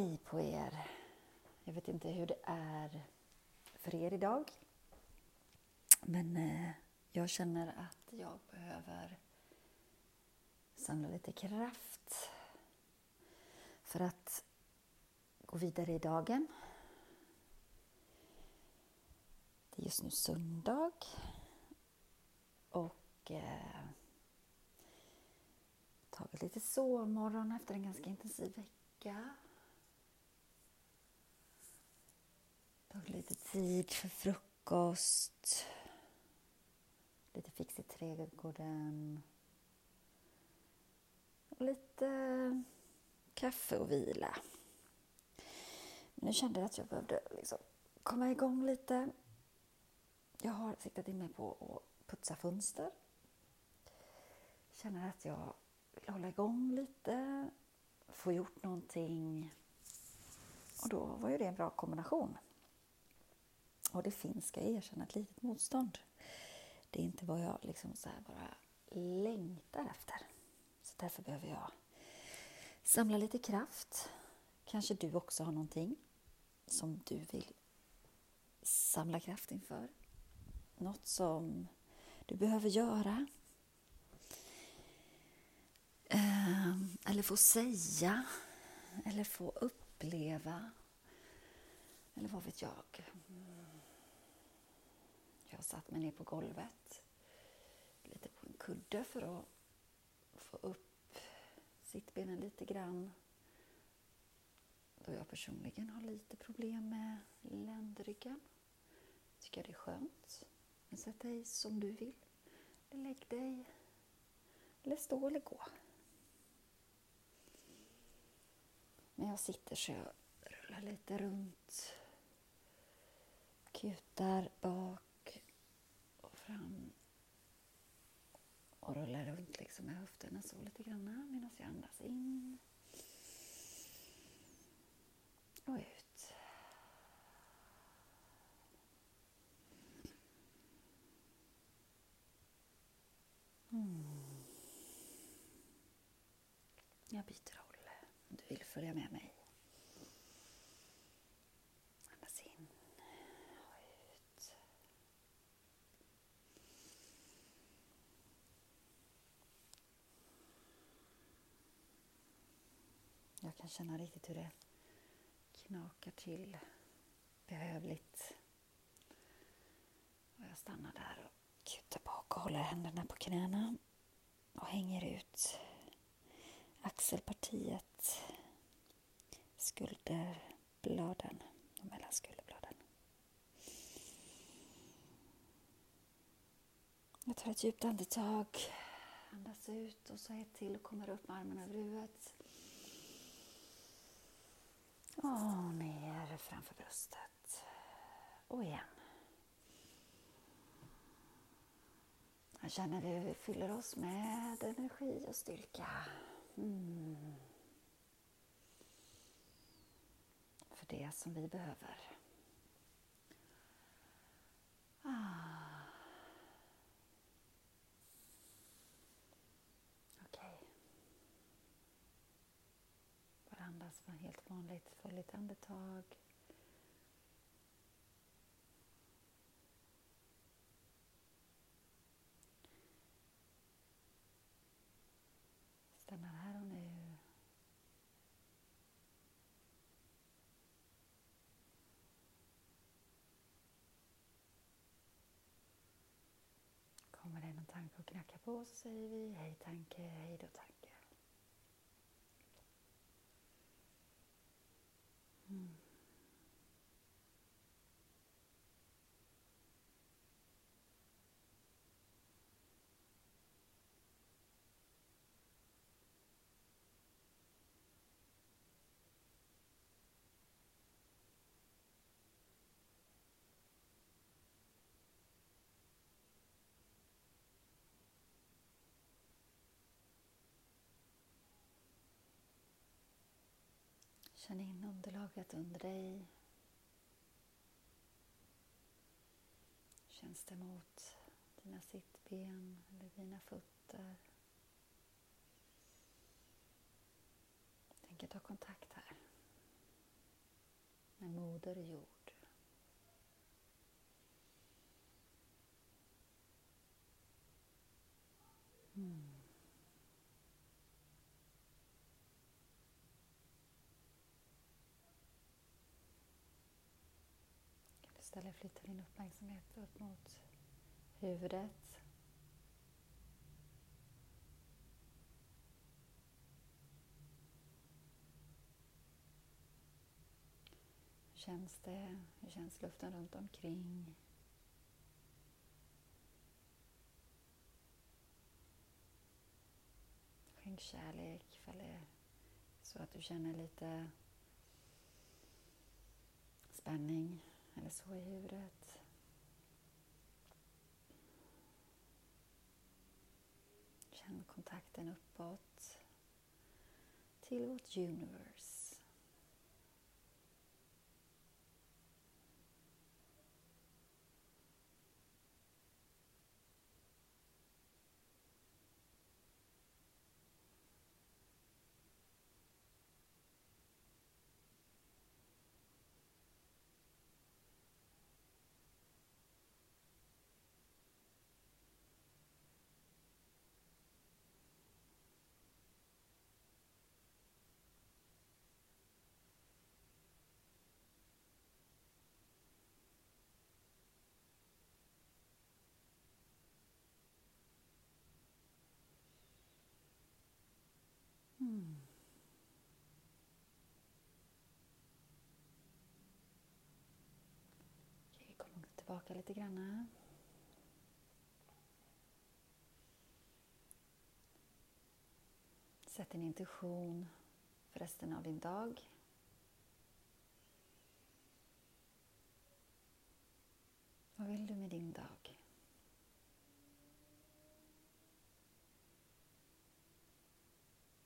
Hej på er! Jag vet inte hur det är för er idag. Men eh, jag känner att jag behöver samla lite kraft för att gå vidare i dagen. Det är just nu söndag och eh, tagit lite sovmorgon efter en ganska intensiv vecka. Tagit lite tid för frukost, lite fix i trädgården och lite kaffe och vila. Men nu kände jag att jag behövde liksom komma igång lite. Jag har siktat in mig på att putsa fönster. Känner att jag vill hålla igång lite, få gjort någonting. Och då var ju det en bra kombination. Och det finns, ska jag erkänna, ett litet motstånd. Det är inte vad jag liksom så bara längtar efter. Så därför behöver jag samla lite kraft. Kanske du också har någonting som du vill samla kraft inför. Något som du behöver göra. Ehm, eller få säga. Eller få uppleva. Eller vad vet jag. Jag satt mig ner på golvet. Lite på en kudde för att få upp sittbenen lite grann. Då jag personligen har lite problem med ländryggen. Tycker jag det är skönt. Men sätt dig som du vill. Lägg dig. Eller stå eller gå. Men jag sitter så jag rullar lite runt. Kutar bak och fram. Och rullar runt liksom med höfterna så lite grann medan jag andas in. Och ut. Mm. Jag byter roll om du vill följa med mig. Andas in och ut. Jag kan känna riktigt hur det knakar till behövligt. Och jag stannar där och kutar bak och håller händerna på knäna och hänger ut axelpartiet, skulderbladen och mellan skulderbladen. Jag tar ett djupt andetag, andas ut och så ett till och kommer upp med armarna över huvudet. Och ner framför bröstet. Och igen. Jag känner hur vi fyller oss med energi och styrka. Mm. För det som vi behöver. Andas med helt vanligt fullligt andetag. Stannar här och nu. Kommer det någon tanke och knackar på så säger vi hej tanke, hej då tanke. Mm. Känn in underlaget under dig. Känns det mot dina sittben eller dina fötter? Tänker ta kontakt här. med Moder Jord. Mm eller flytta din uppmärksamhet upp mot huvudet. Hur känns det? Hur känns luften runt omkring? Skänk kärlek ifall det är så att du känner lite spänning eller så i huvudet. Känn kontakten uppåt till vårt universe. Tillbaka lite grann. Sätt en intention för resten av din dag. Vad vill du med din dag?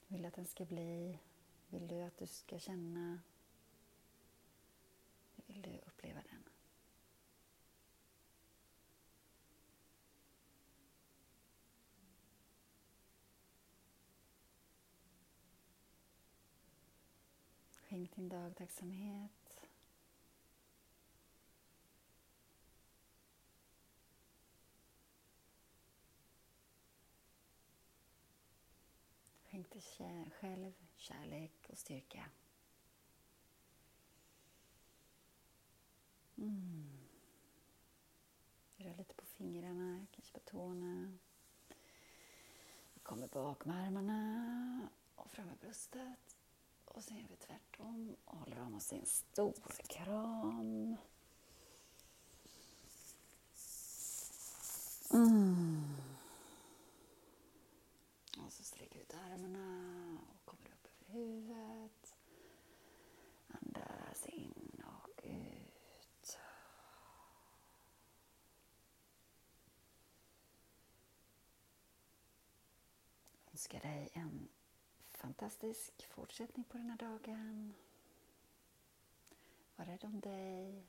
Vill du att den ska bli? Vill du att du ska känna? Vill du uppleva den? Skänk din dagtacksamhet. Skänk dig själv kärlek och styrka. Mm. Rör lite på fingrarna, kanske på tårna. Vi kommer bak med armarna och fram med bröstet. Och sen gör vi tvärtom och håller om oss i en stor kram. Mm. Och så sträcker ut armarna och kommer upp över huvudet. Andas in och ut. Jag önskar dig en fantastisk fortsättning på den här dagen. Var rädd om dig.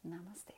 Namaste.